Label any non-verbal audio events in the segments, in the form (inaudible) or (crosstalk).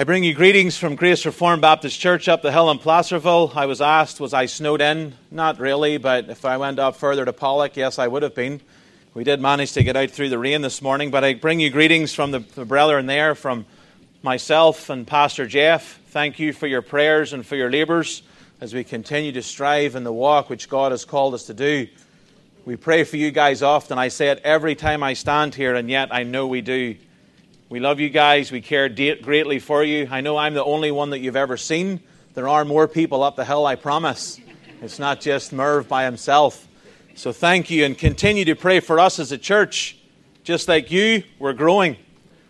I bring you greetings from Grace Reformed Baptist Church up the hill in Placerville. I was asked, was I snowed in? Not really, but if I went up further to Pollock, yes, I would have been. We did manage to get out through the rain this morning, but I bring you greetings from the, the brethren there, from myself and Pastor Jeff. Thank you for your prayers and for your labors as we continue to strive in the walk which God has called us to do. We pray for you guys often. I say it every time I stand here, and yet I know we do. We love you guys. We care greatly for you. I know I'm the only one that you've ever seen. There are more people up the hill, I promise. It's not just Merv by himself. So thank you and continue to pray for us as a church. Just like you, we're growing.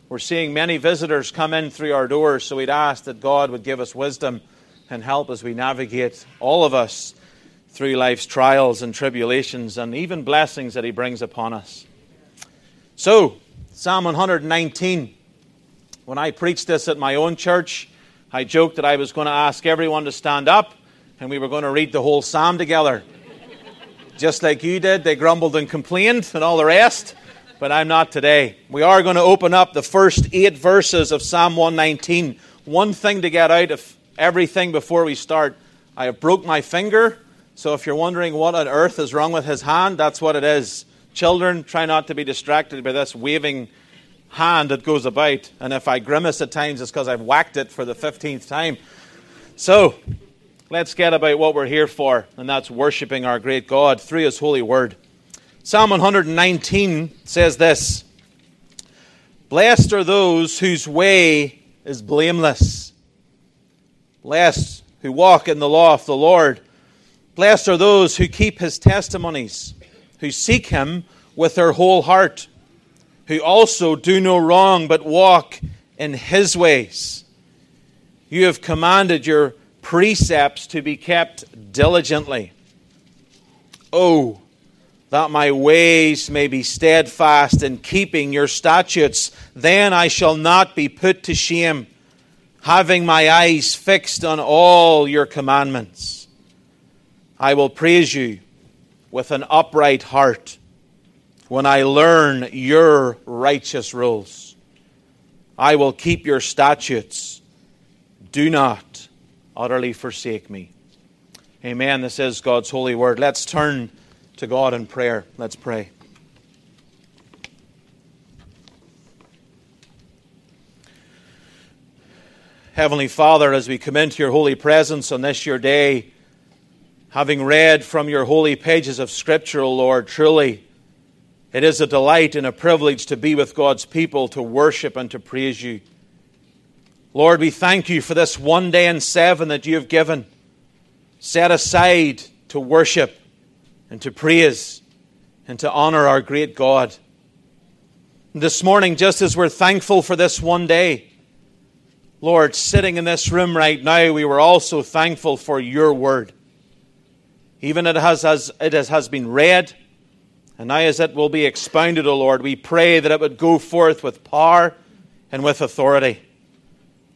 We're seeing many visitors come in through our doors, so we'd ask that God would give us wisdom and help as we navigate, all of us, through life's trials and tribulations and even blessings that He brings upon us. So, Psalm 119. When I preached this at my own church, I joked that I was going to ask everyone to stand up and we were going to read the whole psalm together. Just like you did, they grumbled and complained and all the rest, but I'm not today. We are going to open up the first eight verses of Psalm 119. One thing to get out of everything before we start I have broke my finger, so if you're wondering what on earth is wrong with his hand, that's what it is. Children, try not to be distracted by this waving hand that goes about. And if I grimace at times, it's because I've whacked it for the 15th time. So, let's get about what we're here for, and that's worshiping our great God through His holy word. Psalm 119 says this Blessed are those whose way is blameless. Blessed who walk in the law of the Lord. Blessed are those who keep His testimonies who seek him with their whole heart, who also do no wrong but walk in his ways. You have commanded your precepts to be kept diligently. Oh, that my ways may be steadfast in keeping your statutes, then I shall not be put to shame, having my eyes fixed on all your commandments. I will praise you with an upright heart when I learn your righteous rules. I will keep your statutes. Do not utterly forsake me. Amen. This is God's holy word. Let's turn to God in prayer. Let's pray. Heavenly Father, as we come into your holy presence on this your day, having read from your holy pages of Scripture, O Lord, truly it is a delight and a privilege to be with God's people, to worship and to praise you. Lord, we thank you for this one day in seven that you have given, set aside to worship and to praise and to honor our great God. This morning, just as we're thankful for this one day, Lord, sitting in this room right now, we were also thankful for your word even it has, as it has, been read, and now as it will be expounded, O Lord, we pray that it would go forth with power and with authority.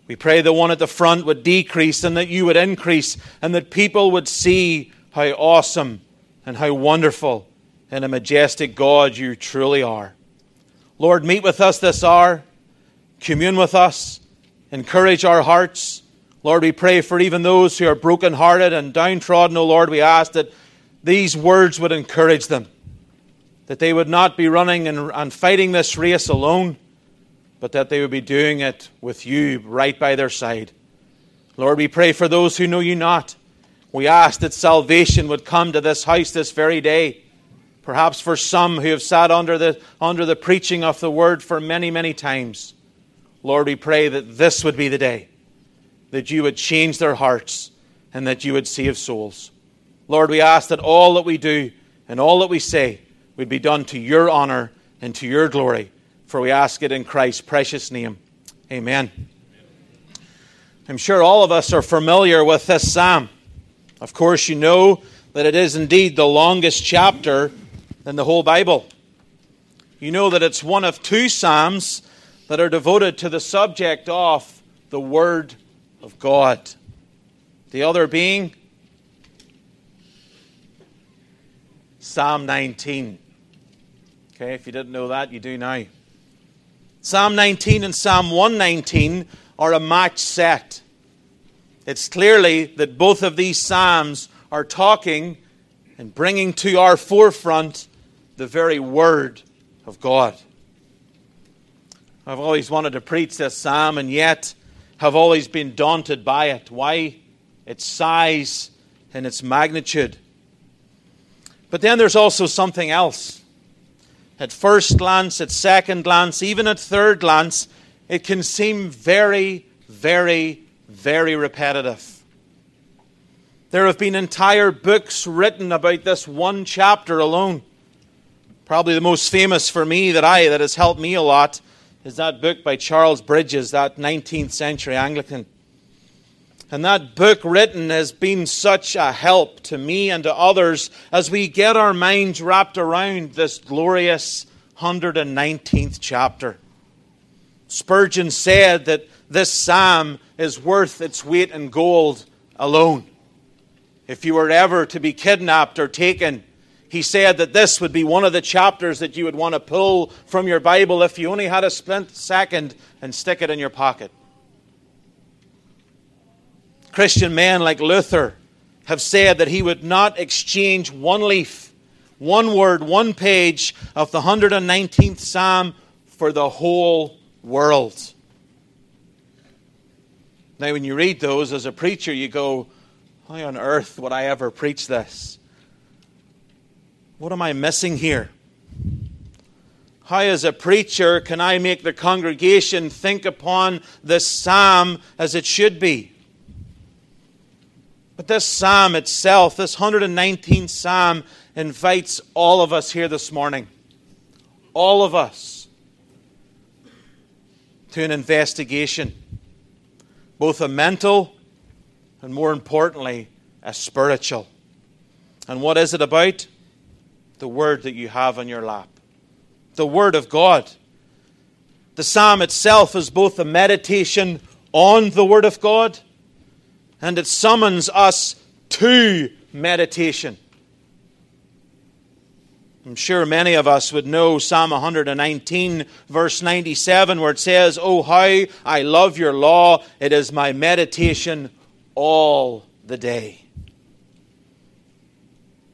We pray the one at the front would decrease and that you would increase, and that people would see how awesome and how wonderful and a majestic God you truly are. Lord, meet with us this hour, commune with us, encourage our hearts Lord, we pray for even those who are brokenhearted and downtrodden, O Lord. We ask that these words would encourage them, that they would not be running and, and fighting this race alone, but that they would be doing it with you right by their side. Lord, we pray for those who know you not. We ask that salvation would come to this house this very day. Perhaps for some who have sat under the, under the preaching of the word for many, many times. Lord, we pray that this would be the day that you would change their hearts and that you would save souls. Lord, we ask that all that we do and all that we say would be done to your honor and to your glory. For we ask it in Christ's precious name. Amen. I'm sure all of us are familiar with this psalm. Of course, you know that it is indeed the longest chapter in the whole Bible. You know that it's one of two psalms that are devoted to the subject of the Word of God. The other being Psalm 19. Okay, if you didn't know that, you do now. Psalm 19 and Psalm 119 are a match set. It's clearly that both of these Psalms are talking and bringing to our forefront the very Word of God. I've always wanted to preach this Psalm and yet have always been daunted by it. Why? Its size and its magnitude. But then there's also something else. At first glance, at second glance, even at third glance, it can seem very, very, very repetitive. There have been entire books written about this one chapter alone. Probably the most famous for me that I that has helped me a lot is that book by Charles Bridges, that 19th century Anglican. And that book written has been such a help to me and to others as we get our minds wrapped around this glorious 119th chapter. Spurgeon said that this psalm is worth its weight in gold alone. If you were ever to be kidnapped or taken, he said that this would be one of the chapters that you would want to pull from your Bible if you only had a split second and stick it in your pocket. Christian men like Luther have said that he would not exchange one leaf, one word, one page of the 119th Psalm for the whole world. Now, when you read those as a preacher, you go, Why on earth would I ever preach this? What am I missing here? How, as a preacher, can I make the congregation think upon this psalm as it should be? But this psalm itself, this 119th psalm, invites all of us here this morning, all of us, to an investigation, both a mental and more importantly, a spiritual. And what is it about? The word that you have on your lap, the word of God. The psalm itself is both a meditation on the word of God and it summons us to meditation. I'm sure many of us would know Psalm 119, verse 97, where it says, Oh, how I love your law. It is my meditation all the day.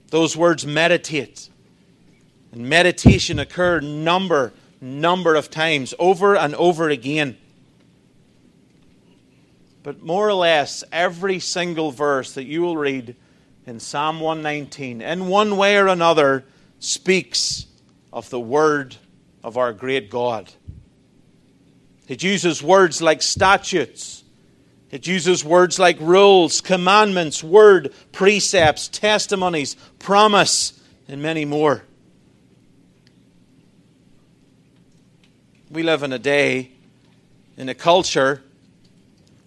Those words meditate meditation occur number, number of times, over and over again. But more or less, every single verse that you will read in Psalm 119, in one way or another, speaks of the Word of our great God. It uses words like statutes. It uses words like rules, commandments, word, precepts, testimonies, promise, and many more. We live in a day, in a culture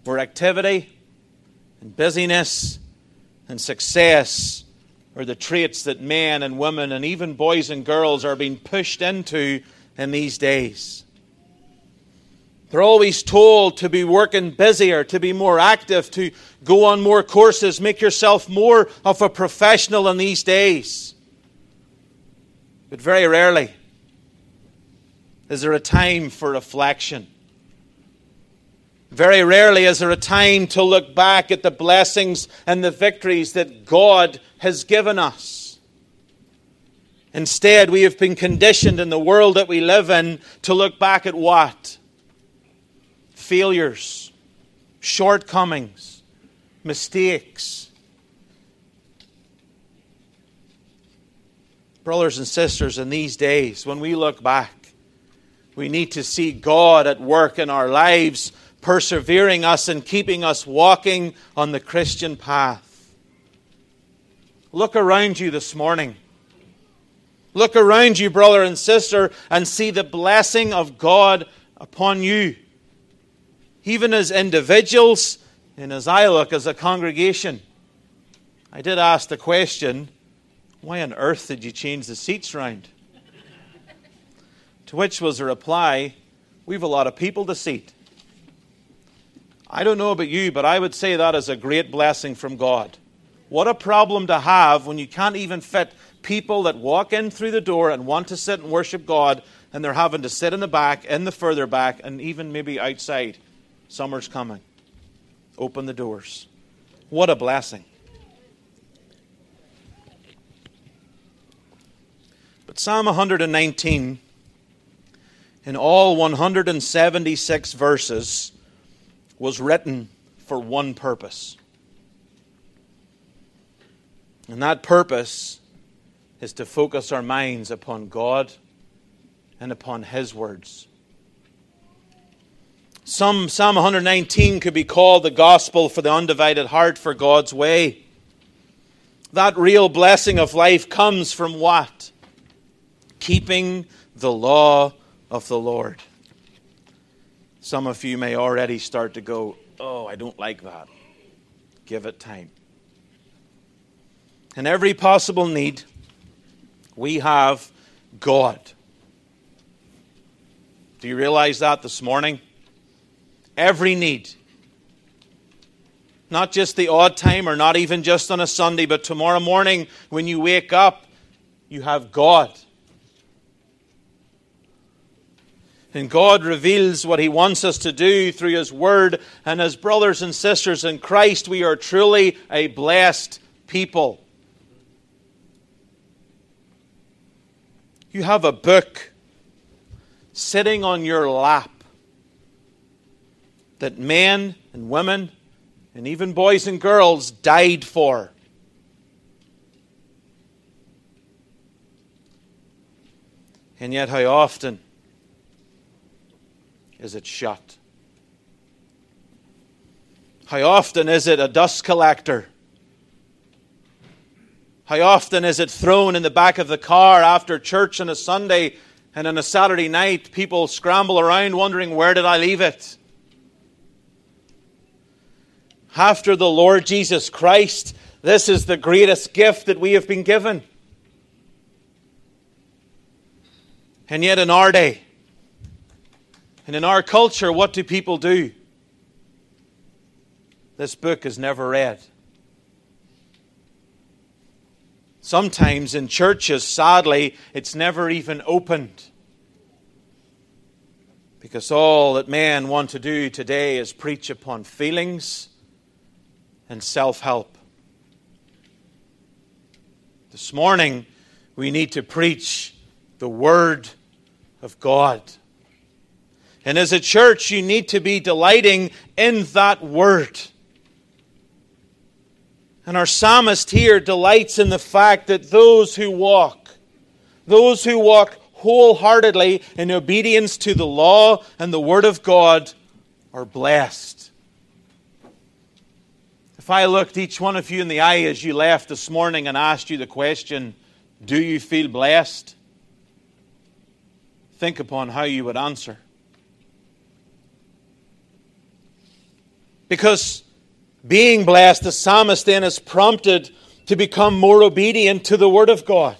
where activity and busyness and success are the traits that men and women and even boys and girls are being pushed into in these days. They're always told to be working busier, to be more active, to go on more courses, make yourself more of a professional in these days. But very rarely is there a time for reflection very rarely is there a time to look back at the blessings and the victories that God has given us. Instead, we have been conditioned in the world that we live in to look back at what? Failures, shortcomings, mistakes. Brothers and sisters, in these days, when we look back, we need to see God at work in our lives persevering us and keeping us walking on the Christian path. Look around you this morning. Look around you, brother and sister, and see the blessing of God upon you. Even as individuals, and as I look as a congregation, I did ask the question why on earth did you change the seats round? To which was a reply we've a lot of people to seat. I don't know about you, but I would say that is a great blessing from God. What a problem to have when you can't even fit people that walk in through the door and want to sit and worship God and they're having to sit in the back, in the further back, and even maybe outside. Summer's coming. Open the doors. What a blessing. But Psalm 119, in all 176 verses, was written for one purpose. And that purpose is to focus our minds upon God and upon His words. Some, Psalm 119 could be called the gospel for the undivided heart for God's way. That real blessing of life comes from what? Keeping the law of the Lord. Some of you may already start to go, Oh, I don't like that. Give it time. In every possible need, we have God. Do you realize that this morning? Every need. Not just the odd time or not even just on a Sunday, but tomorrow morning when you wake up, you have God. And God reveals what He wants us to do through His Word. And as brothers and sisters in Christ, we are truly a blessed people. You have a book sitting on your lap that men and women and even boys and girls died for. And yet, how often is it shut? How often is it a dust collector? How often is it thrown in the back of the car after church on a Sunday and on a Saturday night people scramble around wondering, where did I leave it? After the Lord Jesus Christ, this is the greatest gift that we have been given. And yet, in our day, and in our culture, what do people do? This book is never read. Sometimes in churches, sadly, it's never even opened. Because all that men want to do today is preach upon feelings and self help. This morning, we need to preach the Word of God. And as a church, you need to be delighting in that word. And our psalmist here delights in the fact that those who walk, those who walk wholeheartedly in obedience to the law and the word of God, are blessed. If I looked each one of you in the eye as you left this morning and asked you the question, Do you feel blessed? Think upon how you would answer. Because being blessed, the psalmist then is prompted to become more obedient to the Word of God.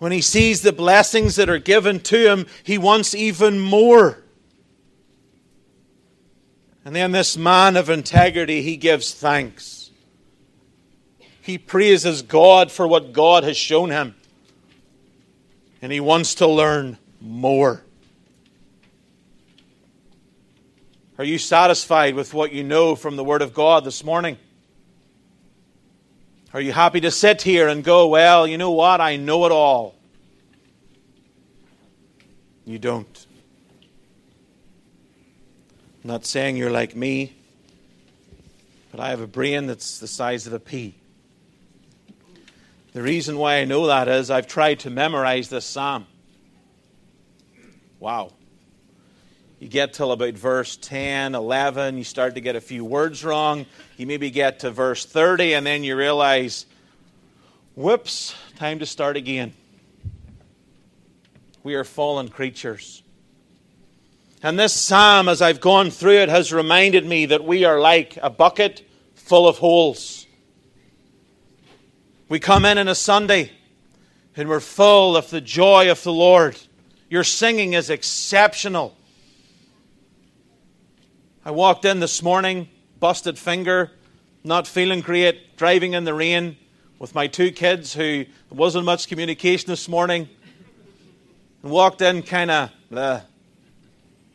When he sees the blessings that are given to him, he wants even more. And then this man of integrity, he gives thanks. He praises God for what God has shown him. And he wants to learn more. Are you satisfied with what you know from the Word of God this morning? Are you happy to sit here and go, well, you know what? I know it all. You don't. I'm not saying you're like me, but I have a brain that's the size of a pea. The reason why I know that is I've tried to memorize this psalm. Wow you get till about verse 10, 11, you start to get a few words wrong. You maybe get to verse 30, and then you realize, whoops, time to start again. We are fallen creatures. And this psalm, as I've gone through it, has reminded me that we are like a bucket full of holes. We come in on a Sunday and we're full of the joy of the Lord. Your singing is exceptional. I walked in this morning, busted finger, not feeling great, driving in the rain with my two kids who wasn't much communication this morning. and walked in kind of,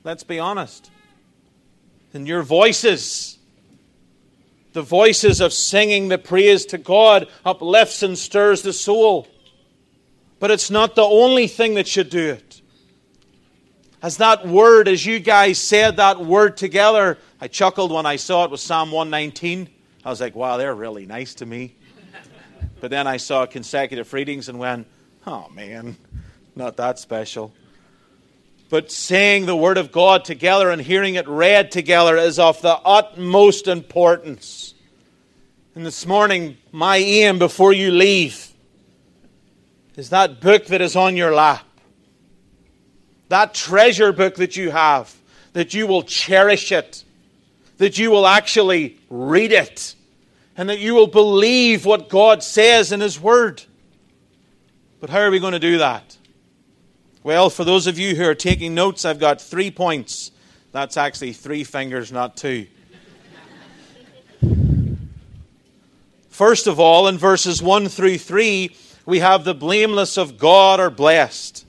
let's be honest. And your voices, the voices of singing the praise to God, uplifts and stirs the soul. But it's not the only thing that should do it. As that word, as you guys said that word together, I chuckled when I saw it was Psalm 119. I was like, wow, they're really nice to me. But then I saw consecutive readings and went, oh man, not that special. But saying the Word of God together and hearing it read together is of the utmost importance. And this morning, my aim before you leave is that book that is on your lap, that treasure book that you have, that you will cherish it, that you will actually read it, and that you will believe what God says in His Word. But how are we going to do that? Well, for those of you who are taking notes, I've got three points. That's actually three fingers, not two. First of all, in verses 1 through 3, we have the blameless of God are blessed.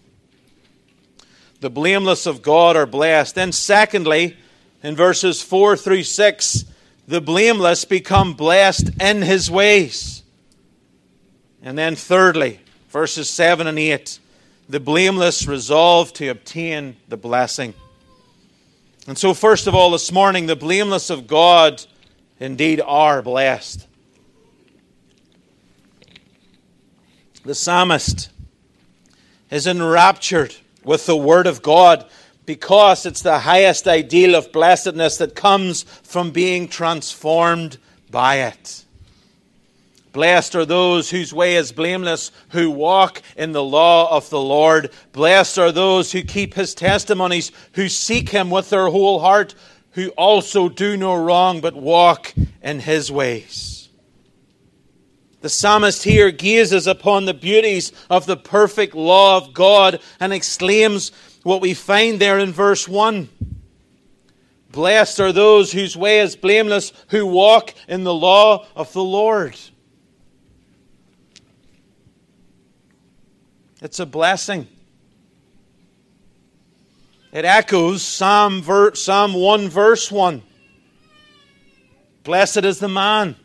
The blameless of God are blessed. Then, secondly, in verses 4 through 6, the blameless become blessed in his ways. And then, thirdly, verses 7 and 8 the blameless resolve to obtain the blessing. And so, first of all, this morning, the blameless of God indeed are blessed. The psalmist is enraptured with the Word of God because it's the highest ideal of blessedness that comes from being transformed by it. Blessed are those whose way is blameless, who walk in the law of the Lord. Blessed are those who keep his testimonies, who seek him with their whole heart, who also do no wrong, but walk in his ways. The psalmist here gazes upon the beauties of the perfect law of God and exclaims what we find there in verse 1. Blessed are those whose way is blameless, who walk in the law of the Lord. It's a blessing. It echoes Psalm, Psalm 1, verse 1. Blessed is the man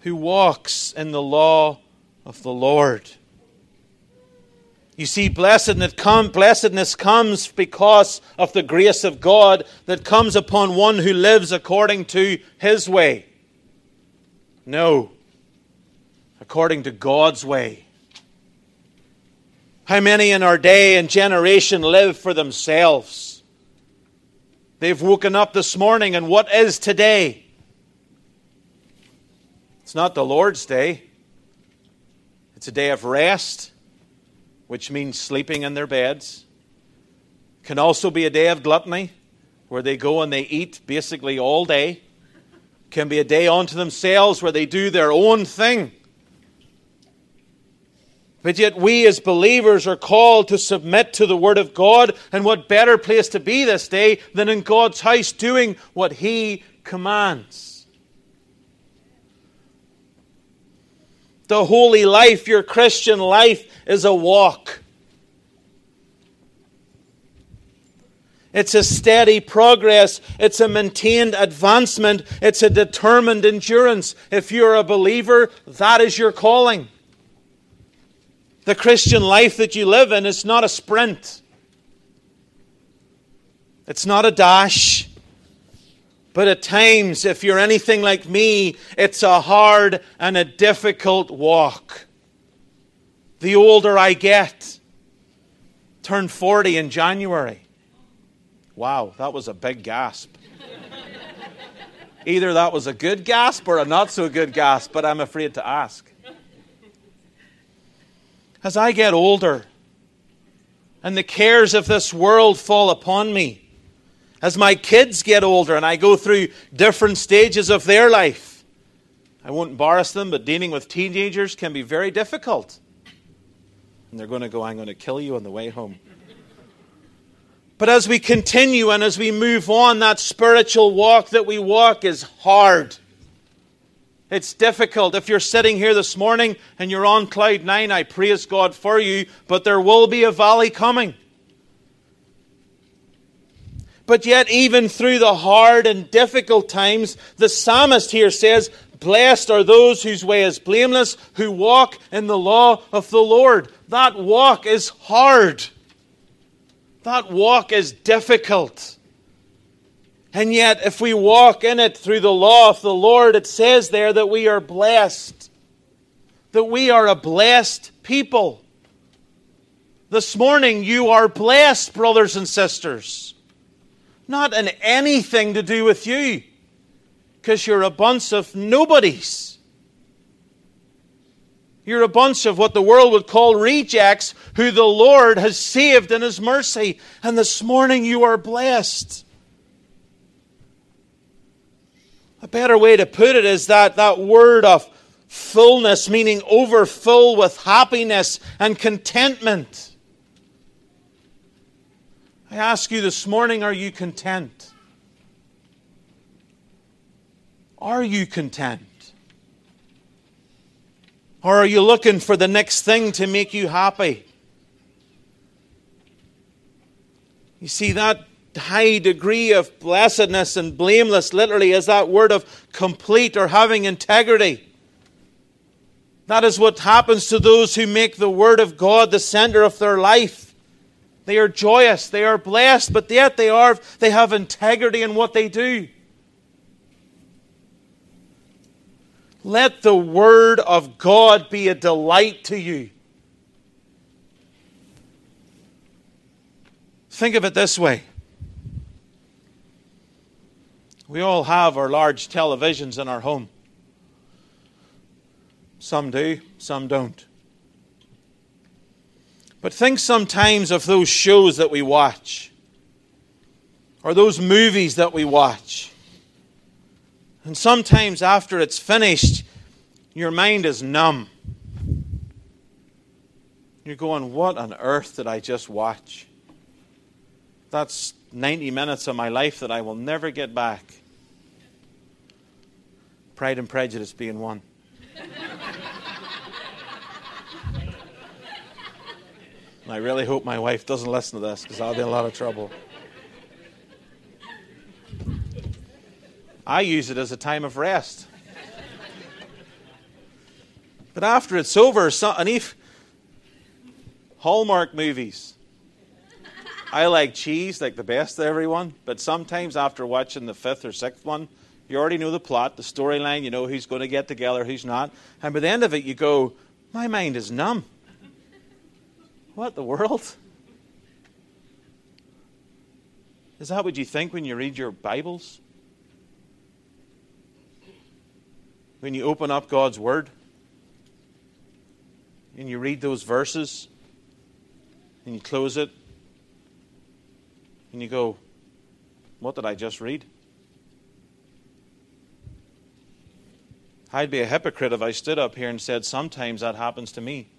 who walks in the law of the Lord. You see, blessedness, come, blessedness comes because of the grace of God that comes upon one who lives according to his way. No according to God's way. How many in our day and generation live for themselves? They've woken up this morning, and what is today? It's not the Lord's day. It's a day of rest, which means sleeping in their beds. Can also be a day of gluttony, where they go and they eat basically all day. Can be a day unto themselves where they do their own thing. But yet, we as believers are called to submit to the Word of God. And what better place to be this day than in God's house doing what He commands? The holy life, your Christian life, is a walk. It's a steady progress. It's a maintained advancement. It's a determined endurance. If you're a believer, that is your calling. The Christian life that you live in is not a sprint, it's not a dash. But at times, if you're anything like me, it's a hard and a difficult walk. The older I get, turn 40 in January. Wow, that was a big gasp. Either that was a good gasp or a not so good gasp, but I'm afraid to ask as I get older and the cares of this world fall upon me, as my kids get older and I go through different stages of their life, I won't embarrass them, but dealing with teenagers can be very difficult. And they're going to go, I'm going to kill you on the way home. But as we continue and as we move on, that spiritual walk that we walk is hard. It's difficult. If you're sitting here this morning and you're on cloud nine, I praise God for you, but there will be a valley coming. But yet, even through the hard and difficult times, the psalmist here says, Blessed are those whose way is blameless, who walk in the law of the Lord. That walk is hard. That walk is difficult. And yet, if we walk in it through the law of the Lord, it says there that we are blessed. That we are a blessed people. This morning, you are blessed, brothers and sisters not in anything to do with you, because you're a bunch of nobodies. You're a bunch of what the world would call rejects who the Lord has saved in His mercy. And this morning you are blessed. A better way to put it is that that word of fullness, meaning overfull with happiness and contentment. I ask you this morning are you content? Are you content? Or are you looking for the next thing to make you happy? You see, that high degree of blessedness and blameless literally is that word of complete or having integrity. That is what happens to those who make the Word of God the center of their life. They are joyous, they are blessed, but yet they are they have integrity in what they do. Let the word of God be a delight to you. Think of it this way. We all have our large televisions in our home. Some do, some don't. But think sometimes of those shows that we watch, or those movies that we watch. And sometimes after it's finished, your mind is numb. You're going, What on earth did I just watch? That's 90 minutes of my life that I will never get back. Pride and Prejudice being one. (laughs) And I really hope my wife doesn't listen to this because I'll be in a lot of trouble. I use it as a time of rest. But after it's over, and if Hallmark movies, I like cheese like the best of everyone, but sometimes after watching the fifth or sixth one, you already know the plot, the storyline, you know who's going to get together, who's not. And by the end of it, you go, my mind is numb. What the world? Is that what you think when you read your Bibles? When you open up God's Word and you read those verses and you close it and you go, What did I just read? I'd be a hypocrite if I stood up here and said, Sometimes that happens to me.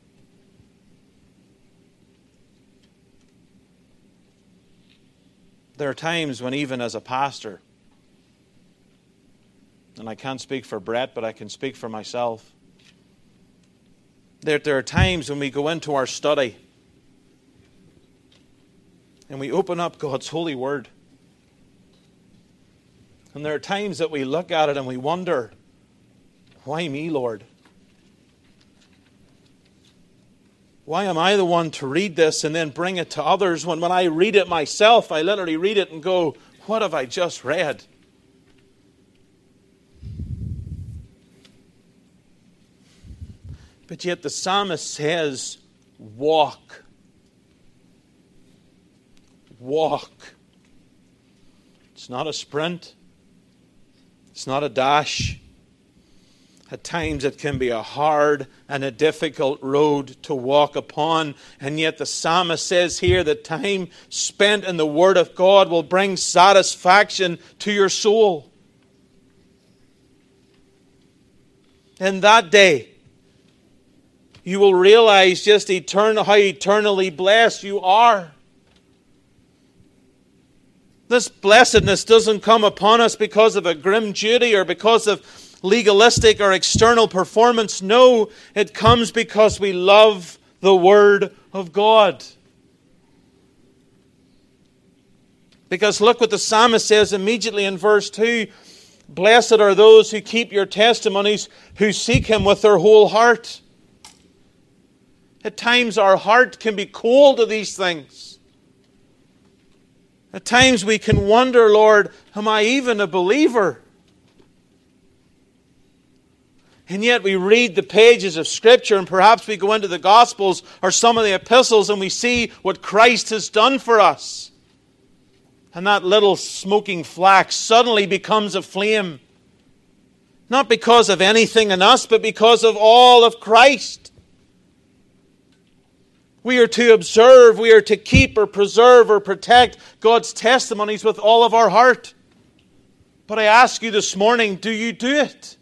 There are times when, even as a pastor, and I can't speak for Brett, but I can speak for myself. There, there are times when we go into our study and we open up God's holy word. And there are times that we look at it and we wonder, why me, Lord? Why am I the one to read this and then bring it to others when when I read it myself, I literally read it and go, What have I just read? But yet the psalmist says, Walk. Walk. It's not a sprint, it's not a dash. At times it can be a hard and a difficult road to walk upon. And yet the psalmist says here that time spent in the Word of God will bring satisfaction to your soul. In that day, you will realize just eternal, how eternally blessed you are. This blessedness doesn't come upon us because of a grim duty or because of legalistic or external performance. No, it comes because we love the Word of God. Because look what the psalmist says immediately in verse 2 Blessed are those who keep your testimonies, who seek Him with their whole heart. At times, our heart can be cold to these things. At times, we can wonder, Lord, am I even a believer? And yet, we read the pages of Scripture, and perhaps we go into the Gospels or some of the epistles, and we see what Christ has done for us. And that little smoking flax suddenly becomes a flame. Not because of anything in us, but because of all of Christ. We are to observe, we are to keep or preserve or protect God's testimonies with all of our heart. But I ask you this morning do you do it?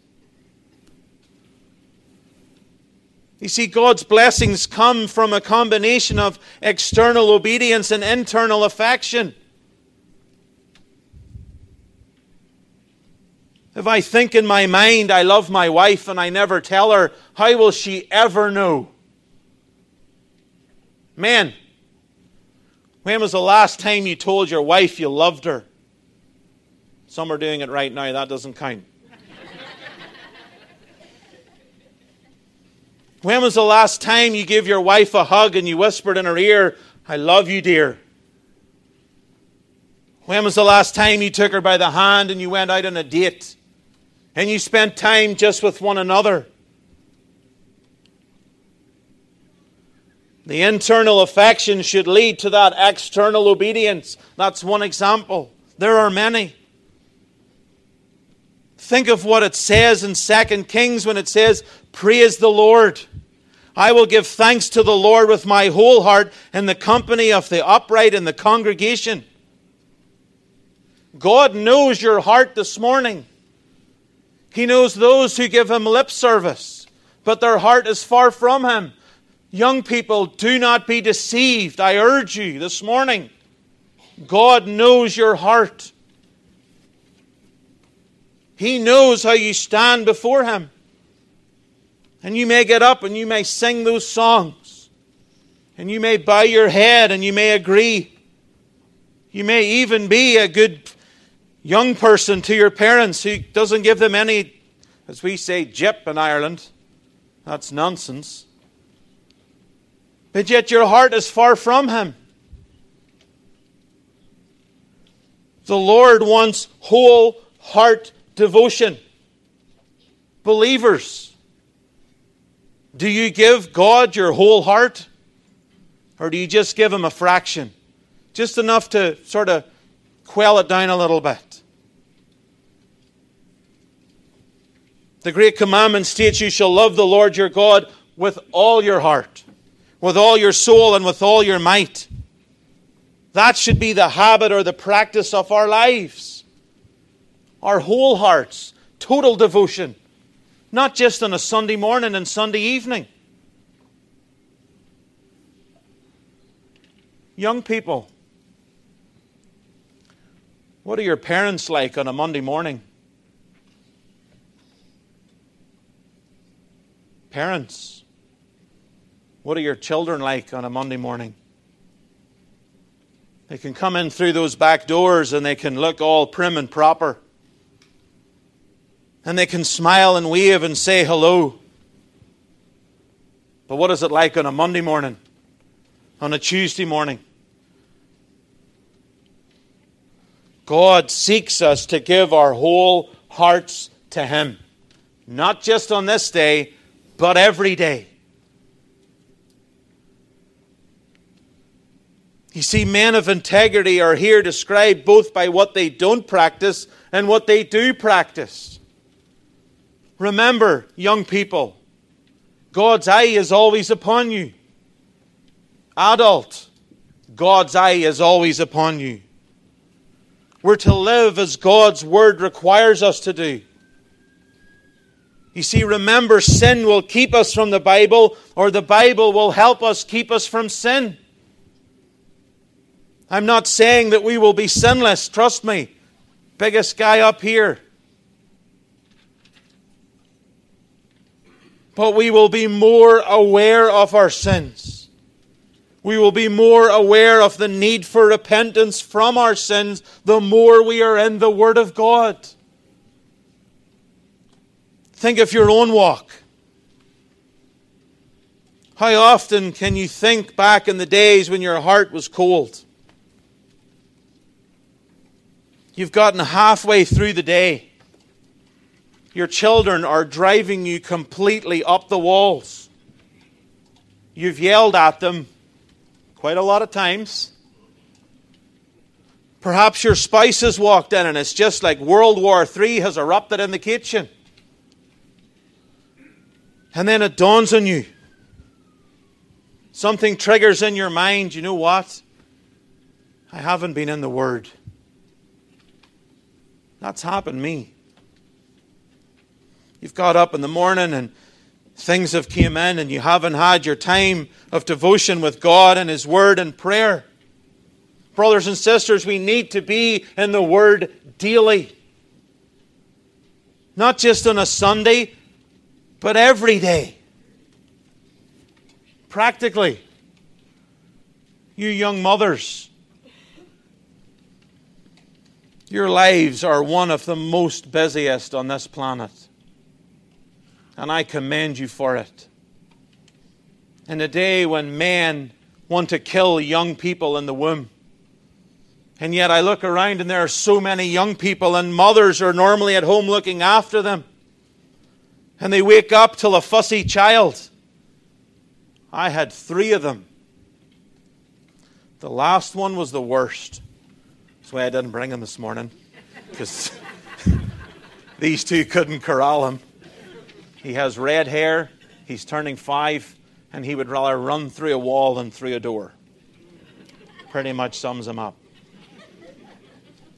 You see, God's blessings come from a combination of external obedience and internal affection. If I think in my mind I love my wife and I never tell her, how will she ever know? Man, when was the last time you told your wife you loved her? Some are doing it right now, that doesn't count. When was the last time you gave your wife a hug and you whispered in her ear, I love you, dear? When was the last time you took her by the hand and you went out on a date? and you spent time just with one another. The internal affection should lead to that external obedience. That's one example. There are many. Think of what it says in 2 Kings when it says, Praise the Lord. I will give thanks to the Lord with my whole heart in the company of the upright in the congregation. God knows your heart this morning. He knows those who give him lip service, but their heart is far from him. Young people, do not be deceived. I urge you this morning. God knows your heart. He knows how you stand before Him. And you may get up and you may sing those songs. And you may bow your head and you may agree. You may even be a good young person to your parents who doesn't give them any, as we say, jip in Ireland. That's nonsense. But yet your heart is far from Him. The Lord wants whole heart devotion. Believers, do you give God your whole heart? Or do you just give Him a fraction? Just enough to sort of quell it down a little bit. The great commandment states, You shall love the Lord your God with all your heart, with all your soul, and with all your might. That should be the habit or the practice of our lives. Our whole hearts, total devotion, not just on a Sunday morning and Sunday evening. Young people, what are your parents like on a Monday morning? Parents, what are your children like on a Monday morning? They can come in through those back doors and they can look all prim and proper. And they can smile and wave and say hello. But what is it like on a Monday morning? On a Tuesday morning? God seeks us to give our whole hearts to Him. Not just on this day, but every day. You see, men of integrity are here described both by what they don't practice and what they do practice. Remember, young people, God's eye is always upon you. Adult, God's eye is always upon you. We're to live as God's word requires us to do. You see, remember, sin will keep us from the Bible, or the Bible will help us keep us from sin. I'm not saying that we will be sinless, trust me. Biggest guy up here. But we will be more aware of our sins. We will be more aware of the need for repentance from our sins the more we are in the Word of God. Think of your own walk. How often can you think back in the days when your heart was cold? You've gotten halfway through the day. Your children are driving you completely up the walls. You've yelled at them quite a lot of times. Perhaps your spouse has walked in and it's just like World War III has erupted in the kitchen. And then it dawns on you. Something triggers in your mind. You know what? I haven't been in the Word. That's happened me. You've got up in the morning and things have came in and you haven't had your time of devotion with God and His Word and prayer. Brothers and sisters, we need to be in the Word daily. Not just on a Sunday, but every day. Practically. You young mothers, your lives are one of the most busiest on this planet. And I commend you for it. In a day when men want to kill young people in the womb, and yet I look around and there are so many young people, and mothers are normally at home looking after them and they wake up till a fussy child. I had three of them. The last one was the worst. That's why I didn't bring him this morning, because (laughs) these two couldn't corral him. He has red hair, he's turning five, and he would rather run through a wall than through a door. Pretty much sums him up.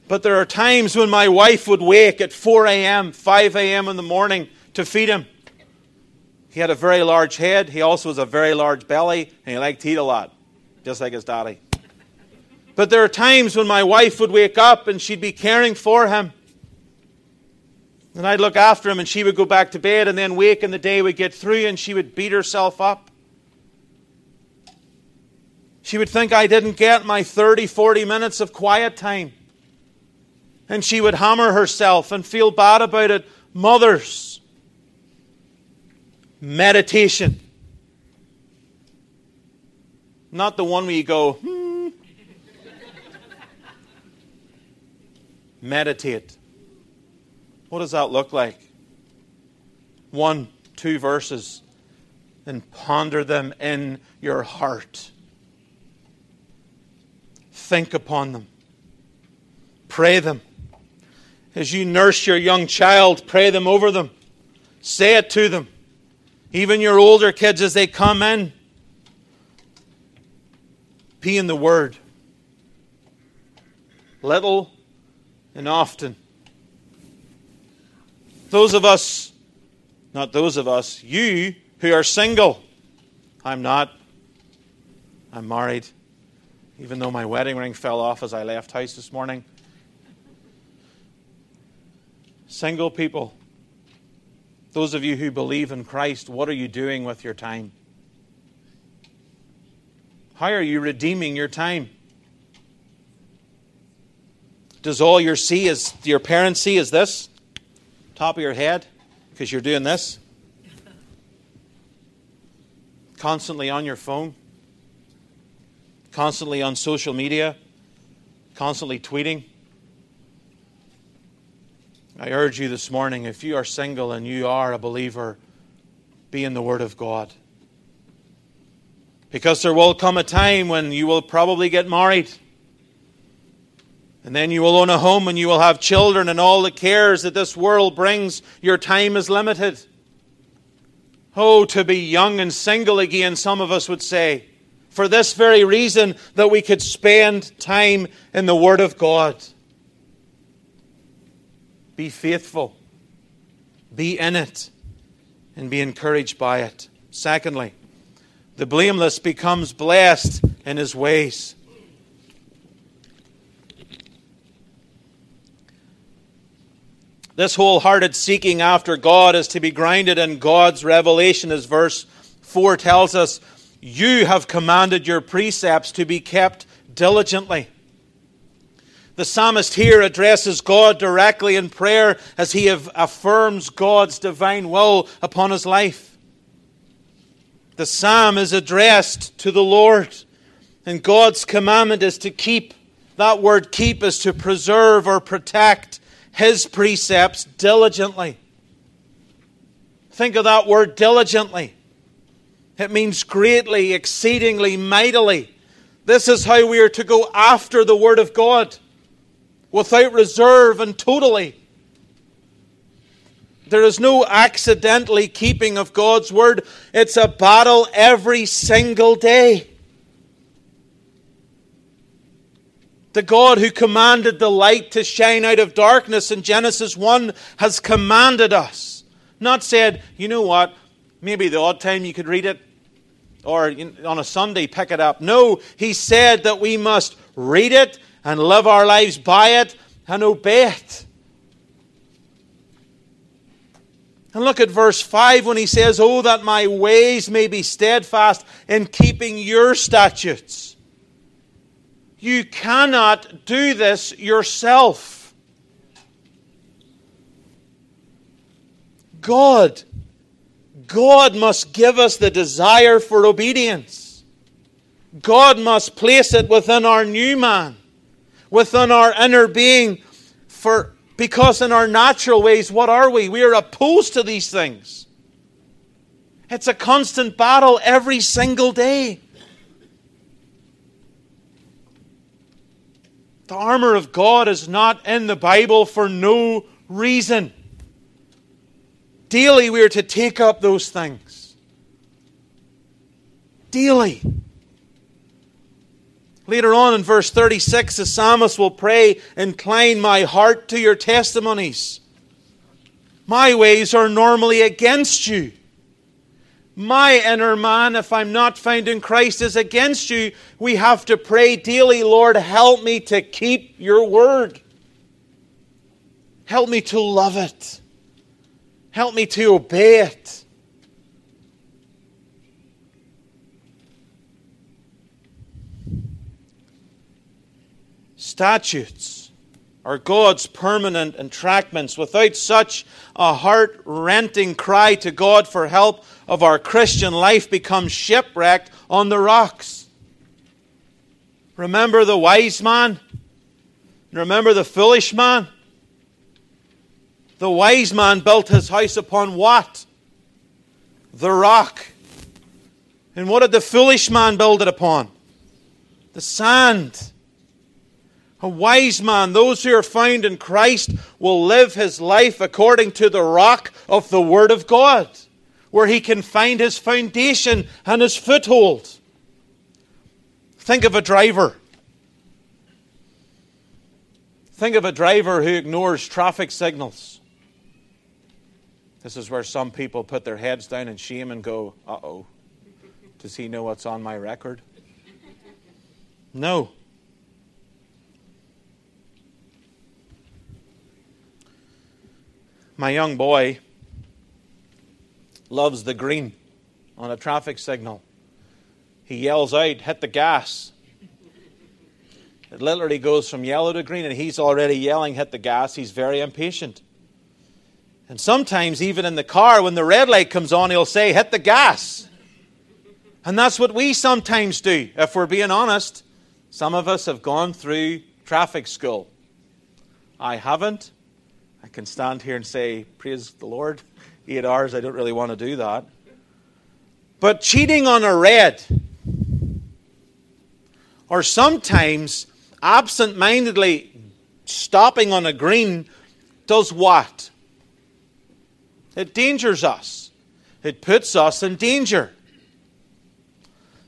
But there are times when my wife would wake at 4 a.m., 5 a.m. in the morning to feed him. He had a very large head. He also has a very large belly, and he liked to eat a lot, just like his daddy. But there are times when my wife would wake up and she'd be caring for him. And I'd look after him, and she would go back to bed, and then wake, and the day would get through, and she would beat herself up. She would think I didn't get my 30, 40 minutes of quiet time. And she would hammer herself and feel bad about it. Mothers, meditation. Not the one where you go, hmm. Meditate. What does that look like? One, two verses, and ponder them in your heart. Think upon them. Pray them. As you nurse your young child, pray them over them. Say it to them. Even your older kids, as they come in, be in the Word. Little and often. Those of us, not those of us, you who are single, I'm not. I'm married, even though my wedding ring fell off as I left house this morning. Single people, those of you who believe in Christ, what are you doing with your time? How are you redeeming your time? Does all your see is your parents see is this? Top of your head? Because you're doing this? Constantly on your phone? Constantly on social media? Constantly tweeting? I urge you this morning, if you are single and you are a believer, be in the Word of God. Because there will come a time when you will probably get married. And then you will own a home and you will have children and all the cares that this world brings. Your time is limited. Oh, to be young and single again, some of us would say. For this very reason, that we could spend time in the Word of God. Be faithful. Be in it. And be encouraged by it. Secondly, the blameless becomes blessed in his ways. This wholehearted seeking after God is to be grounded in God's revelation, as verse 4 tells us. You have commanded your precepts to be kept diligently. The psalmist here addresses God directly in prayer as he affirms God's divine will upon his life. The psalm is addressed to the Lord, and God's commandment is to keep. That word keep is to preserve or protect his precepts diligently. Think of that word diligently. It means greatly, exceedingly, mightily. This is how we are to go after the Word of God without reserve and totally. There is no accidentally keeping of God's Word, it's a battle every single day. The God who commanded the light to shine out of darkness in Genesis 1 has commanded us. Not said, you know what, maybe the odd time you could read it, or on a Sunday pick it up. No, He said that we must read it and live our lives by it and obey it. And look at verse 5 when he says, Oh, that my ways may be steadfast in keeping your statutes. You cannot do this yourself. God, God must give us the desire for obedience. God must place it within our new man, within our inner being, for because in our natural ways, what are we? We are opposed to these things. It's a constant battle every single day. The armor of God is not in the Bible for no reason. Daily, we are to take up those things. Daily. Later on in verse 36, the psalmist will pray, Incline my heart to your testimonies. My ways are normally against you. My inner man, if I'm not found in Christ, is against you. We have to pray daily, Lord, help me to keep your word. Help me to love it. Help me to obey it. Statutes are God's permanent entrapments. Without such a heart renting cry to God for help, of our Christian life becomes shipwrecked on the rocks. Remember the wise man? Remember the foolish man? The wise man built his house upon what? The rock. And what did the foolish man build it upon? The sand. A wise man, those who are found in Christ, will live his life according to the rock of the Word of God where he can find his foundation and his foothold. Think of a driver. Think of a driver who ignores traffic signals. This is where some people put their heads down in shame and go, uh oh, does he know what's on my record? No. My young boy loves the green on a traffic signal. He yells out, hit the gas. It literally goes from yellow to green, and he's already yelling, hit the gas. He's very impatient. And sometimes, even in the car, when the red light comes on, he'll say, hit the gas. And that's what we sometimes do, if we're being honest. Some of us have gone through traffic school. I haven't. I can stand here and say, Praise the Lord eight hours. I don't really want to do that. But cheating on a red, or sometimes absent mindedly stopping on a green, does what? It dangers us, it puts us in danger.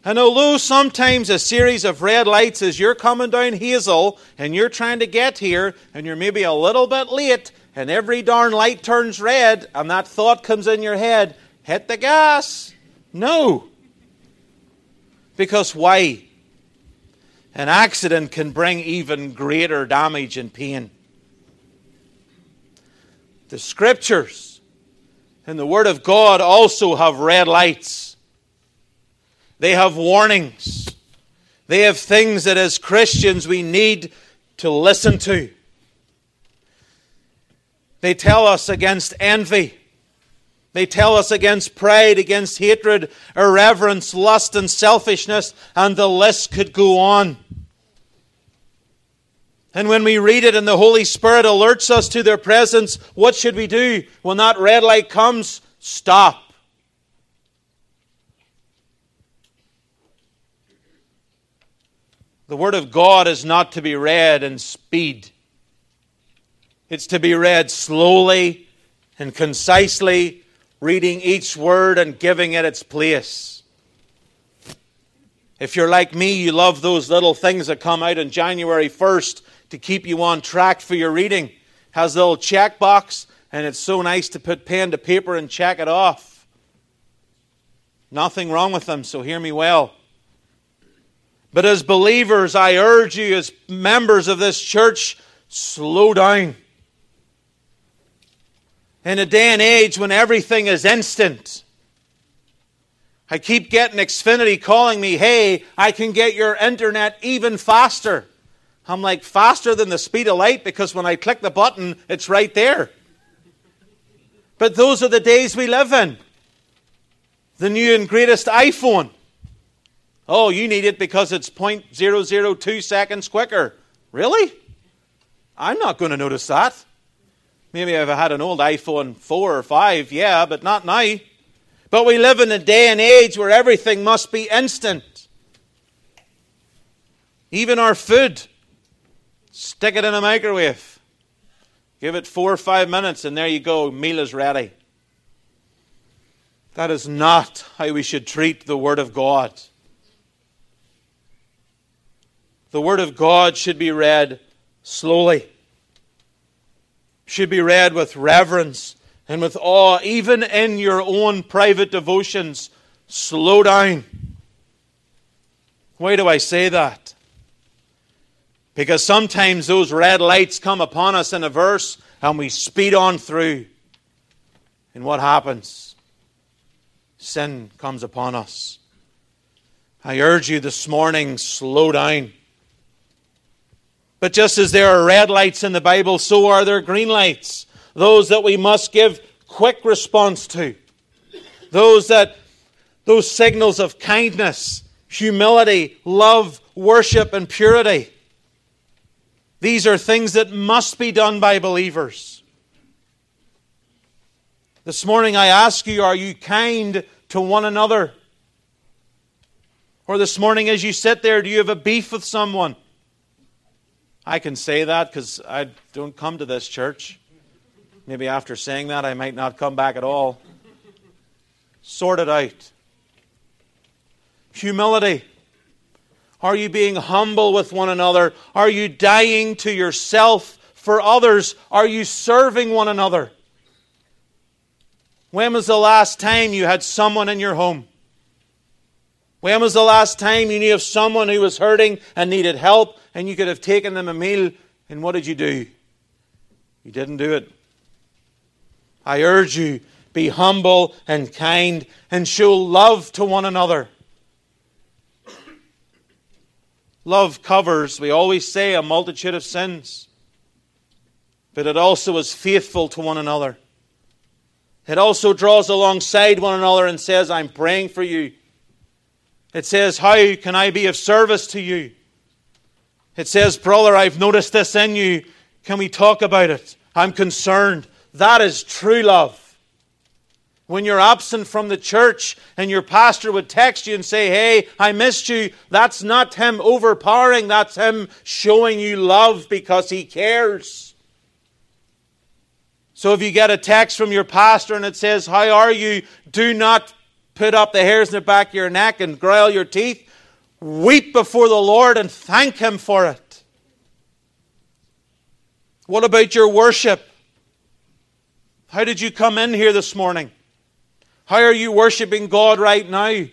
And although sometimes a series of red lights as you're coming down Hazel and you're trying to get here and you're maybe a little bit late, and every darn light turns red, and that thought comes in your head hit the gas. No. Because why? An accident can bring even greater damage and pain. The Scriptures and the Word of God also have red lights. They have warnings. They have things that as Christians we need to listen to. They tell us against envy. They tell us against pride, against hatred, irreverence, lust, and selfishness, and the list could go on. And when we read it and the Holy Spirit alerts us to their presence, what should we do? When that red light comes, stop. The Word of God is not to be read in speed. It's to be read slowly and concisely reading each word and giving it its place. If you're like me, you love those little things that come out on January 1st to keep you on track for your reading. Has a little check box, and it's so nice to put pen to paper and check it off. Nothing wrong with them, so hear me well. But as believers, I urge you, as members of this church, slow down in a day and age when everything is instant. I keep getting Xfinity calling me, hey, I can get your internet even faster. I'm like, faster than the speed of light because when I click the button, it's right there. But those are the days we live in. The new and greatest iPhone. Oh, you need it because it's 0.002 seconds quicker. Really? I'm not going to notice that. Maybe if I had an old iPhone 4 or 5, yeah, but not now. But we live in a day and age where everything must be instant. Even our food. Stick it in a microwave. Give it four or five minutes, and there you go, meal is ready. That is not how we should treat the Word of God. The Word of God should be read slowly should be read with reverence and with awe, even in your own private devotions. Slow down. Why do I say that? Because sometimes those red lights come upon us in a verse and we speed on through. And what happens? Sin comes upon us. I urge you this morning, slow down. But just as there are red lights in the Bible, so are there green lights. Those that we must give quick response to. Those that those signals of kindness, humility, love, worship, and purity. These are things that must be done by believers. This morning I ask you, are you kind to one another? Or this morning as you sit there, do you have a beef with someone? I can say that because I don't come to this church. Maybe after saying that, I might not come back at all. Sort it out. Humility. Are you being humble with one another? Are you dying to yourself for others? Are you serving one another? When was the last time you had someone in your home? When was the last time you knew of someone who was hurting and needed help and you could have taken them a meal and what did you do? You didn't do it. I urge you, be humble and kind and show love to one another. Love covers, we always say, a multitude of sins, but it also is faithful to one another. It also draws alongside one another and says, I'm praying for you. It says, How can I be of service to you? It says, Brother, I've noticed this in you. Can we talk about it? I'm concerned. That is true love. When you're absent from the church and your pastor would text you and say, Hey, I missed you, that's not him overpowering, that's him showing you love because he cares. So if you get a text from your pastor and it says, How are you? Do not put up the hairs in the back of your neck and growl your teeth. Weep before the Lord and thank Him for it. What about your worship? How did you come in here this morning? How are you worshiping God right now?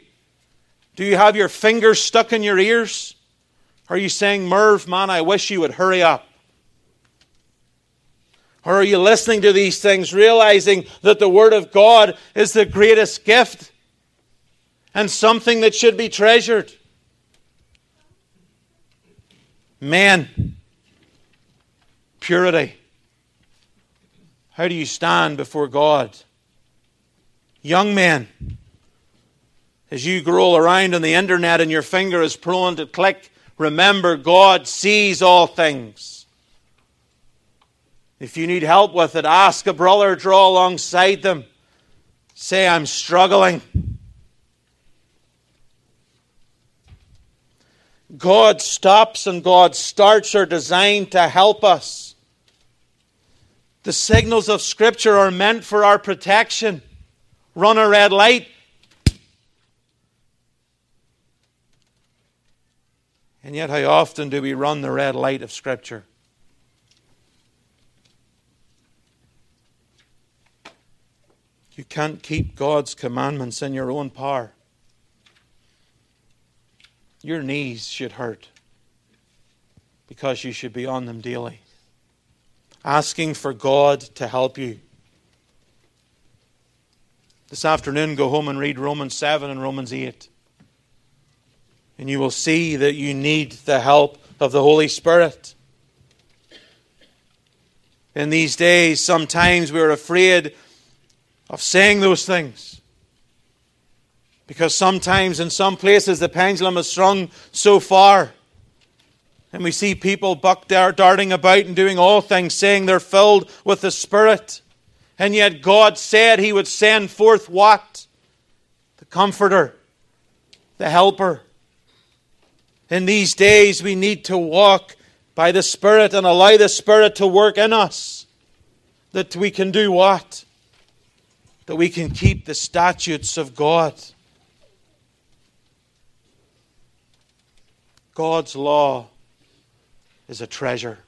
Do you have your fingers stuck in your ears? Are you saying, Merv, man, I wish you would hurry up? Or are you listening to these things, realizing that the Word of God is the greatest gift and something that should be treasured? Men, purity. How do you stand before God? Young men, as you growl around on the internet and your finger is prone to click, remember God sees all things. If you need help with it, ask a brother, draw alongside them. Say, I'm struggling. God stops and God starts are designed to help us. The signals of Scripture are meant for our protection. Run a red light. And yet, how often do we run the red light of Scripture? You can't keep God's commandments in your own power. Your knees should hurt because you should be on them daily, asking for God to help you. This afternoon, go home and read Romans 7 and Romans 8. And you will see that you need the help of the Holy Spirit. In these days, sometimes we're afraid of saying those things. Because sometimes in some places the pendulum has swung so far. And we see people buck darting about and doing all things, saying they're filled with the Spirit. And yet God said He would send forth what? The Comforter, the Helper. In these days, we need to walk by the Spirit and allow the Spirit to work in us. That we can do what? That we can keep the statutes of God. God's law is a treasure.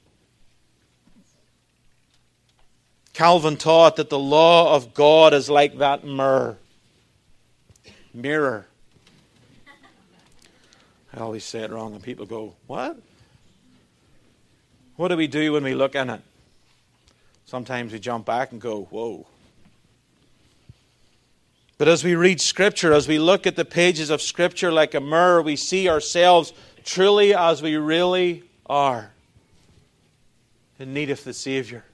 Calvin taught that the law of God is like that mirror. Mirror. I always say it wrong, and people go, What? What do we do when we look in it? Sometimes we jump back and go, Whoa. But as we read Scripture, as we look at the pages of Scripture like a mirror, we see ourselves truly as we really are in need of the Savior,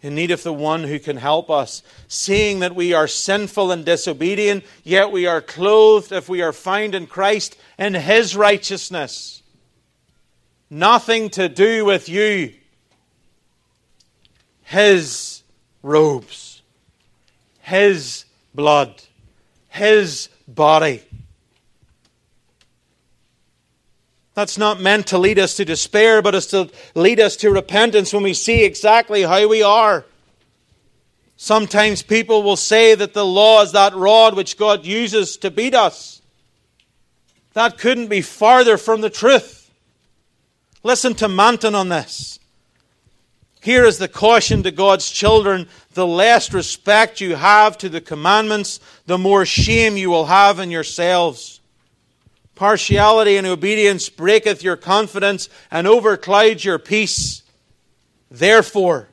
in need of the one who can help us, seeing that we are sinful and disobedient, yet we are clothed, if we are found in Christ, in His righteousness. Nothing to do with you. His robes, His blood, His body. That's not meant to lead us to despair, but it's to lead us to repentance when we see exactly how we are. Sometimes people will say that the law is that rod which God uses to beat us. That couldn't be farther from the truth. Listen to Manton on this. Here is the caution to God's children the less respect you have to the commandments, the more shame you will have in yourselves. Partiality and obedience breaketh your confidence and overclouds your peace. Therefore,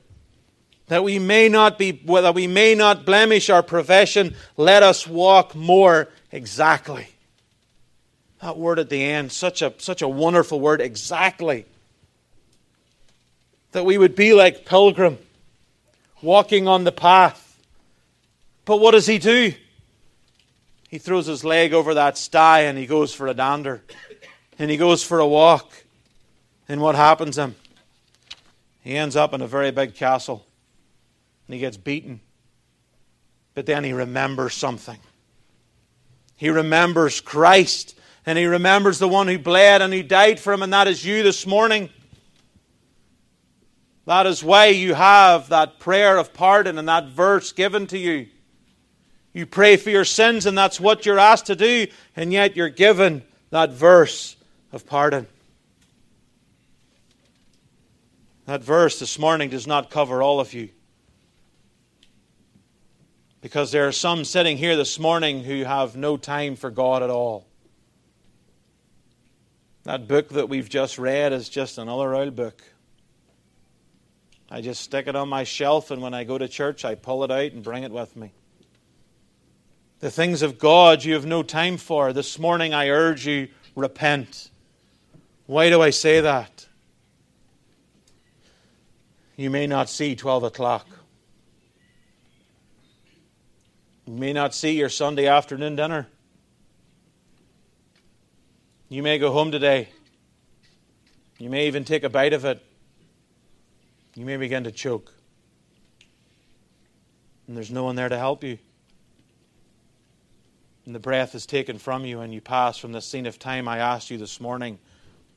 that we may not be that we may not blemish our profession, let us walk more exactly. That word at the end, such a such a wonderful word, exactly. That we would be like pilgrim, walking on the path. But what does he do? He throws his leg over that sty and he goes for a dander. And he goes for a walk. And what happens to him? He ends up in a very big castle. And he gets beaten. But then he remembers something. He remembers Christ. And he remembers the one who bled and who died for him. And that is you this morning. That is why you have that prayer of pardon and that verse given to you. You pray for your sins, and that's what you're asked to do, and yet you're given that verse of pardon. That verse this morning does not cover all of you. Because there are some sitting here this morning who have no time for God at all. That book that we've just read is just another old book. I just stick it on my shelf, and when I go to church, I pull it out and bring it with me. The things of God you have no time for. This morning I urge you, repent. Why do I say that? You may not see 12 o'clock. You may not see your Sunday afternoon dinner. You may go home today. You may even take a bite of it. You may begin to choke. And there's no one there to help you. And the breath is taken from you, and you pass from the scene of time. I asked you this morning,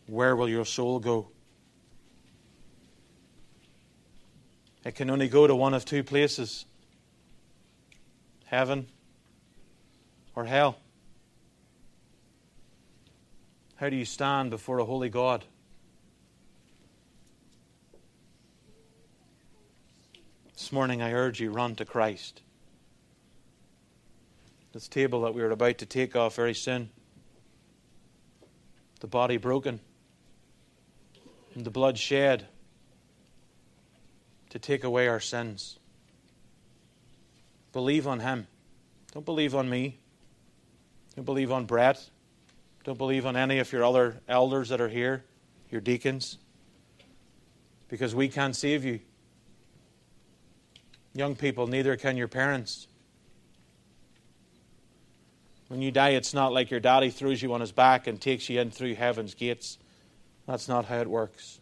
where will your soul go? It can only go to one of two places heaven or hell. How do you stand before a holy God? This morning I urge you, run to Christ. This table that we are about to take off very soon, the body broken, and the blood shed to take away our sins. Believe on Him. Don't believe on me. Don't believe on Brett. Don't believe on any of your other elders that are here, your deacons, because we can't save you. Young people, neither can your parents. When you die, it's not like your daddy throws you on his back and takes you in through heaven's gates. That's not how it works.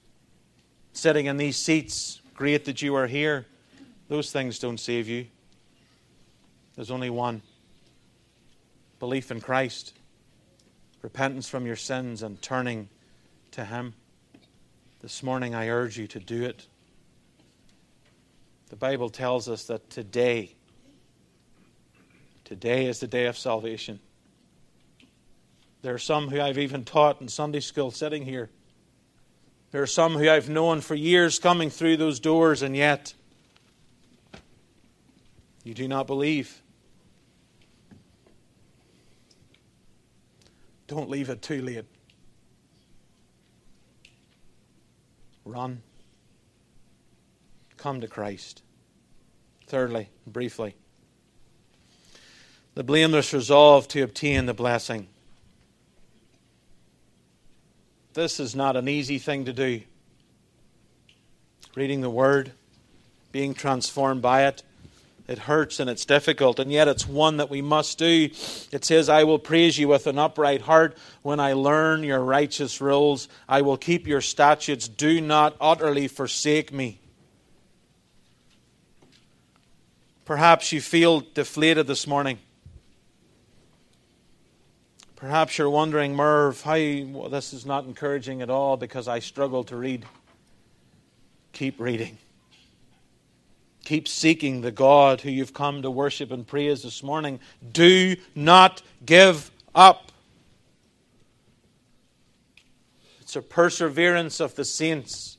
Sitting in these seats, great that you are here, those things don't save you. There's only one belief in Christ, repentance from your sins, and turning to Him. This morning, I urge you to do it. The Bible tells us that today, today is the day of salvation. There are some who I've even taught in Sunday school sitting here. There are some who I've known for years coming through those doors, and yet you do not believe. Don't leave it too late. Run. Come to Christ. Thirdly, briefly, the blameless resolve to obtain the blessing. This is not an easy thing to do. Reading the Word, being transformed by it, it hurts and it's difficult, and yet it's one that we must do. It says, I will praise you with an upright heart when I learn your righteous rules. I will keep your statutes. Do not utterly forsake me. Perhaps you feel deflated this morning. Perhaps you're wondering, Merv, how well, this is not encouraging at all because I struggle to read. Keep reading. Keep seeking the God who you've come to worship and praise this morning. Do not give up. It's a perseverance of the saints.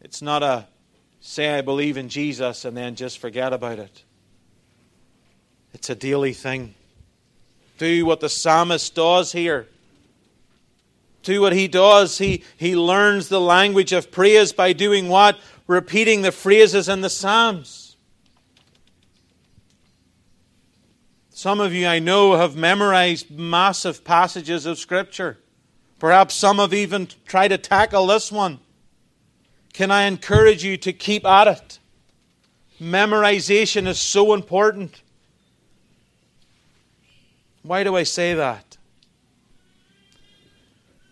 It's not a say, I believe in Jesus, and then just forget about it. It's a daily thing. Do what the psalmist does here. Do what he does. He, he learns the language of praise by doing what? repeating the phrases in the Psalms. Some of you, I know, have memorized massive passages of Scripture. Perhaps some have even tried to tackle this one. Can I encourage you to keep at it? Memorization is so important. Why do I say that?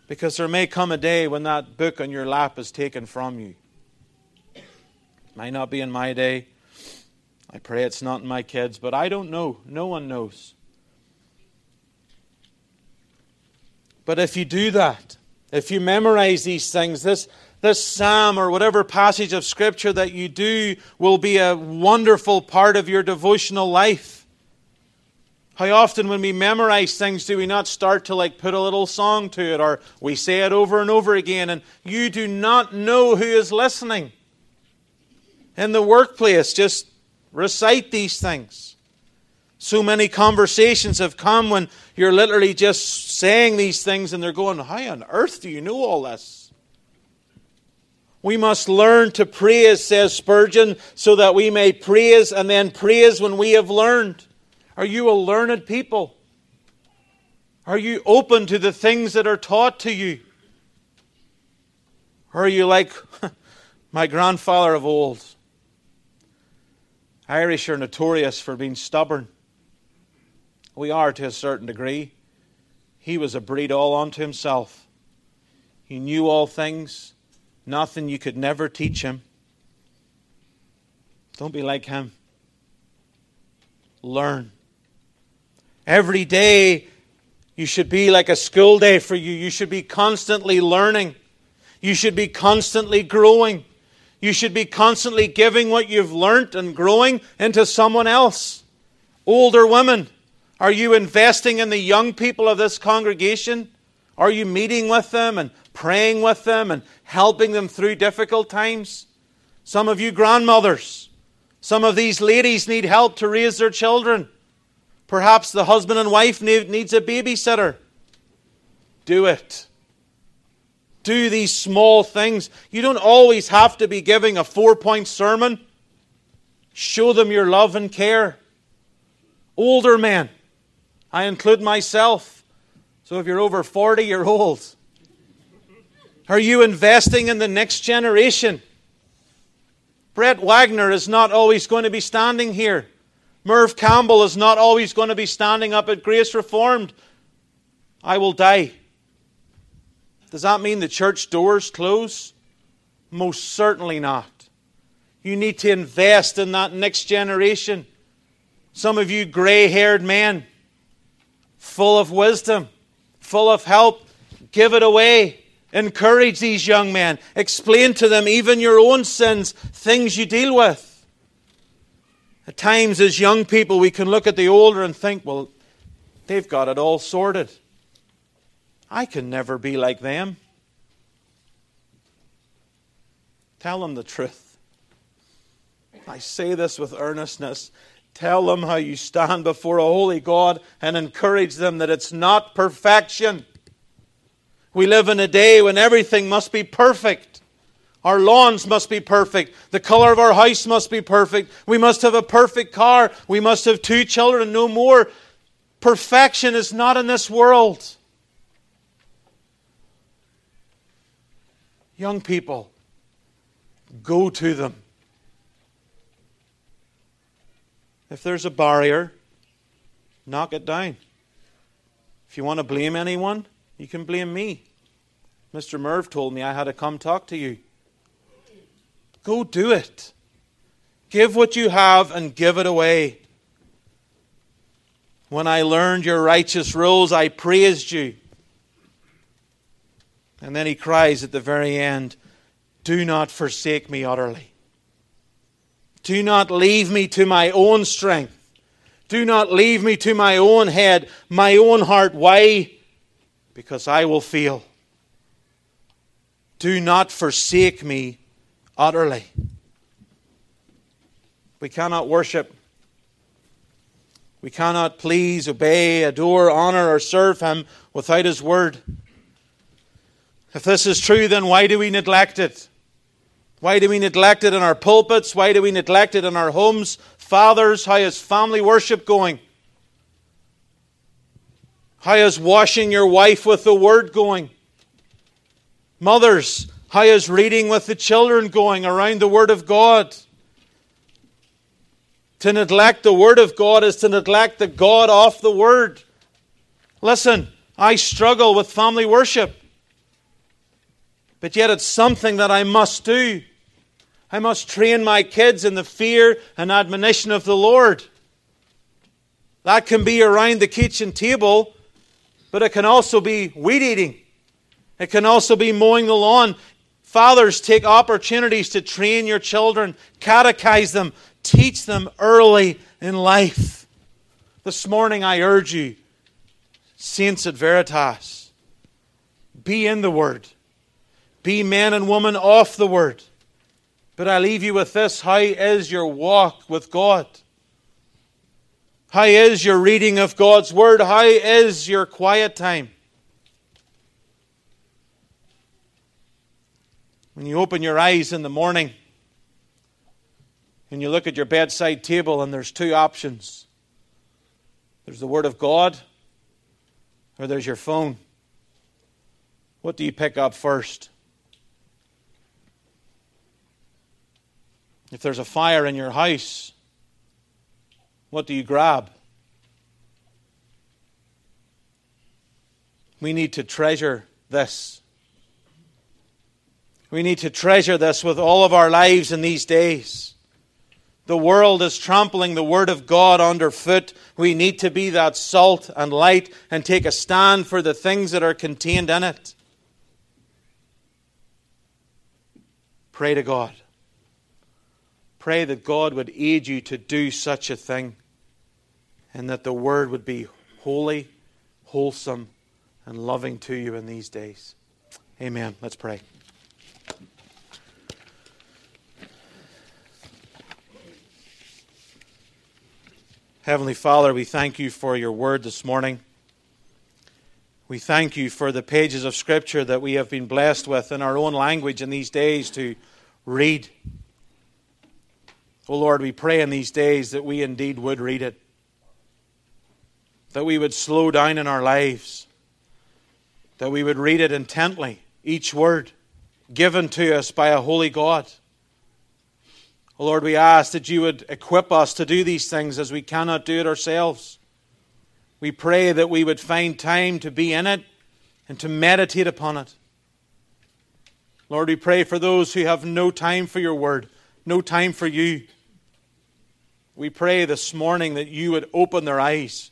Because there may come a day when that book on your lap is taken from you. It Might not be in my day. I pray it's not in my kids, but I don't know. No one knows. But if you do that, if you memorize these things, this, this psalm or whatever passage of scripture that you do will be a wonderful part of your devotional life. How often, when we memorize things, do we not start to like put a little song to it or we say it over and over again and you do not know who is listening? in the workplace. Just recite these things. So many conversations have come when you're literally just saying these things and they're going, How on earth do you know all this? We must learn to praise, says Spurgeon, so that we may praise and then praise when we have learned. Are you a learned people? Are you open to the things that are taught to you? Or are you like (laughs) my grandfather of old? Irish are notorious for being stubborn. We are to a certain degree. He was a breed all unto himself. He knew all things, nothing you could never teach him. Don't be like him. Learn. Every day you should be like a school day for you. You should be constantly learning. You should be constantly growing. You should be constantly giving what you've learnt and growing into someone else. Older women, are you investing in the young people of this congregation? Are you meeting with them and praying with them and helping them through difficult times? Some of you grandmothers, some of these ladies need help to raise their children. Perhaps the husband and wife need, needs a babysitter. Do it. Do these small things. You don't always have to be giving a four point sermon. Show them your love and care. Older men, I include myself. So if you're over 40, you're old. Are you investing in the next generation? Brett Wagner is not always going to be standing here. Merv Campbell is not always going to be standing up at Grace Reformed. I will die. Does that mean the church doors close? Most certainly not. You need to invest in that next generation. Some of you gray haired men, full of wisdom, full of help, give it away. Encourage these young men. Explain to them even your own sins, things you deal with. At times, as young people, we can look at the older and think, well, they've got it all sorted. I can never be like them. Tell them the truth. I say this with earnestness. Tell them how you stand before a holy God and encourage them that it's not perfection. We live in a day when everything must be perfect. Our lawns must be perfect. The color of our house must be perfect. We must have a perfect car. We must have two children, no more. Perfection is not in this world. Young people, go to them. If there's a barrier, knock it down. If you want to blame anyone, you can blame me. Mr. Merv told me I had to come talk to you. Go do it. Give what you have and give it away. When I learned your righteous rules, I praised you. And then he cries at the very end, Do not forsake me utterly. Do not leave me to my own strength. Do not leave me to my own head, my own heart. Why? Because I will feel. Do not forsake me utterly. We cannot worship. We cannot please, obey, adore, honor, or serve Him without His Word. If this is true, then why do we neglect it? Why do we neglect it in our pulpits? Why do we neglect it in our homes? Fathers, how is family worship going? How is washing your wife with the Word going? Mothers, how is reading with the children going around the Word of God? To neglect the Word of God is to neglect the God of the Word. Listen, I struggle with family worship. But yet it's something that I must do. I must train my kids in the fear and admonition of the Lord. That can be around the kitchen table, but it can also be weed eating. It can also be mowing the lawn. Fathers, take opportunities to train your children, catechize them, teach them early in life. This morning, I urge you, Saints at Veritas, be in the Word, be men and women off the Word. But I leave you with this how is your walk with God? How is your reading of God's Word? How is your quiet time? When you open your eyes in the morning and you look at your bedside table, and there's two options there's the Word of God, or there's your phone. What do you pick up first? If there's a fire in your house, what do you grab? We need to treasure this. We need to treasure this with all of our lives in these days. The world is trampling the Word of God underfoot. We need to be that salt and light and take a stand for the things that are contained in it. Pray to God. Pray that God would aid you to do such a thing and that the Word would be holy, wholesome, and loving to you in these days. Amen. Let's pray. Heavenly Father, we thank you for your word this morning. We thank you for the pages of Scripture that we have been blessed with in our own language in these days to read. Oh Lord, we pray in these days that we indeed would read it, that we would slow down in our lives, that we would read it intently, each word given to us by a holy God. Lord, we ask that you would equip us to do these things as we cannot do it ourselves. We pray that we would find time to be in it and to meditate upon it. Lord, we pray for those who have no time for your word, no time for you. We pray this morning that you would open their eyes,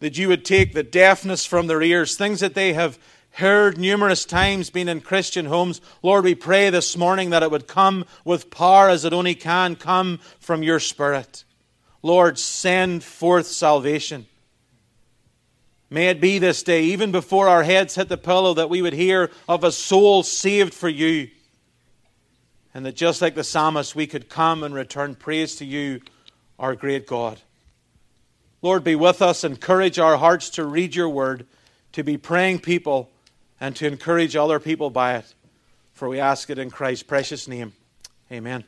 that you would take the deafness from their ears, things that they have heard numerous times being in Christian homes. Lord, we pray this morning that it would come with power as it only can come from your Spirit. Lord, send forth salvation. May it be this day, even before our heads hit the pillow, that we would hear of a soul saved for you. And that just like the psalmist, we could come and return praise to you, our great God. Lord, be with us, encourage our hearts to read your word, to be praying people and to encourage other people by it. For we ask it in Christ's precious name. Amen.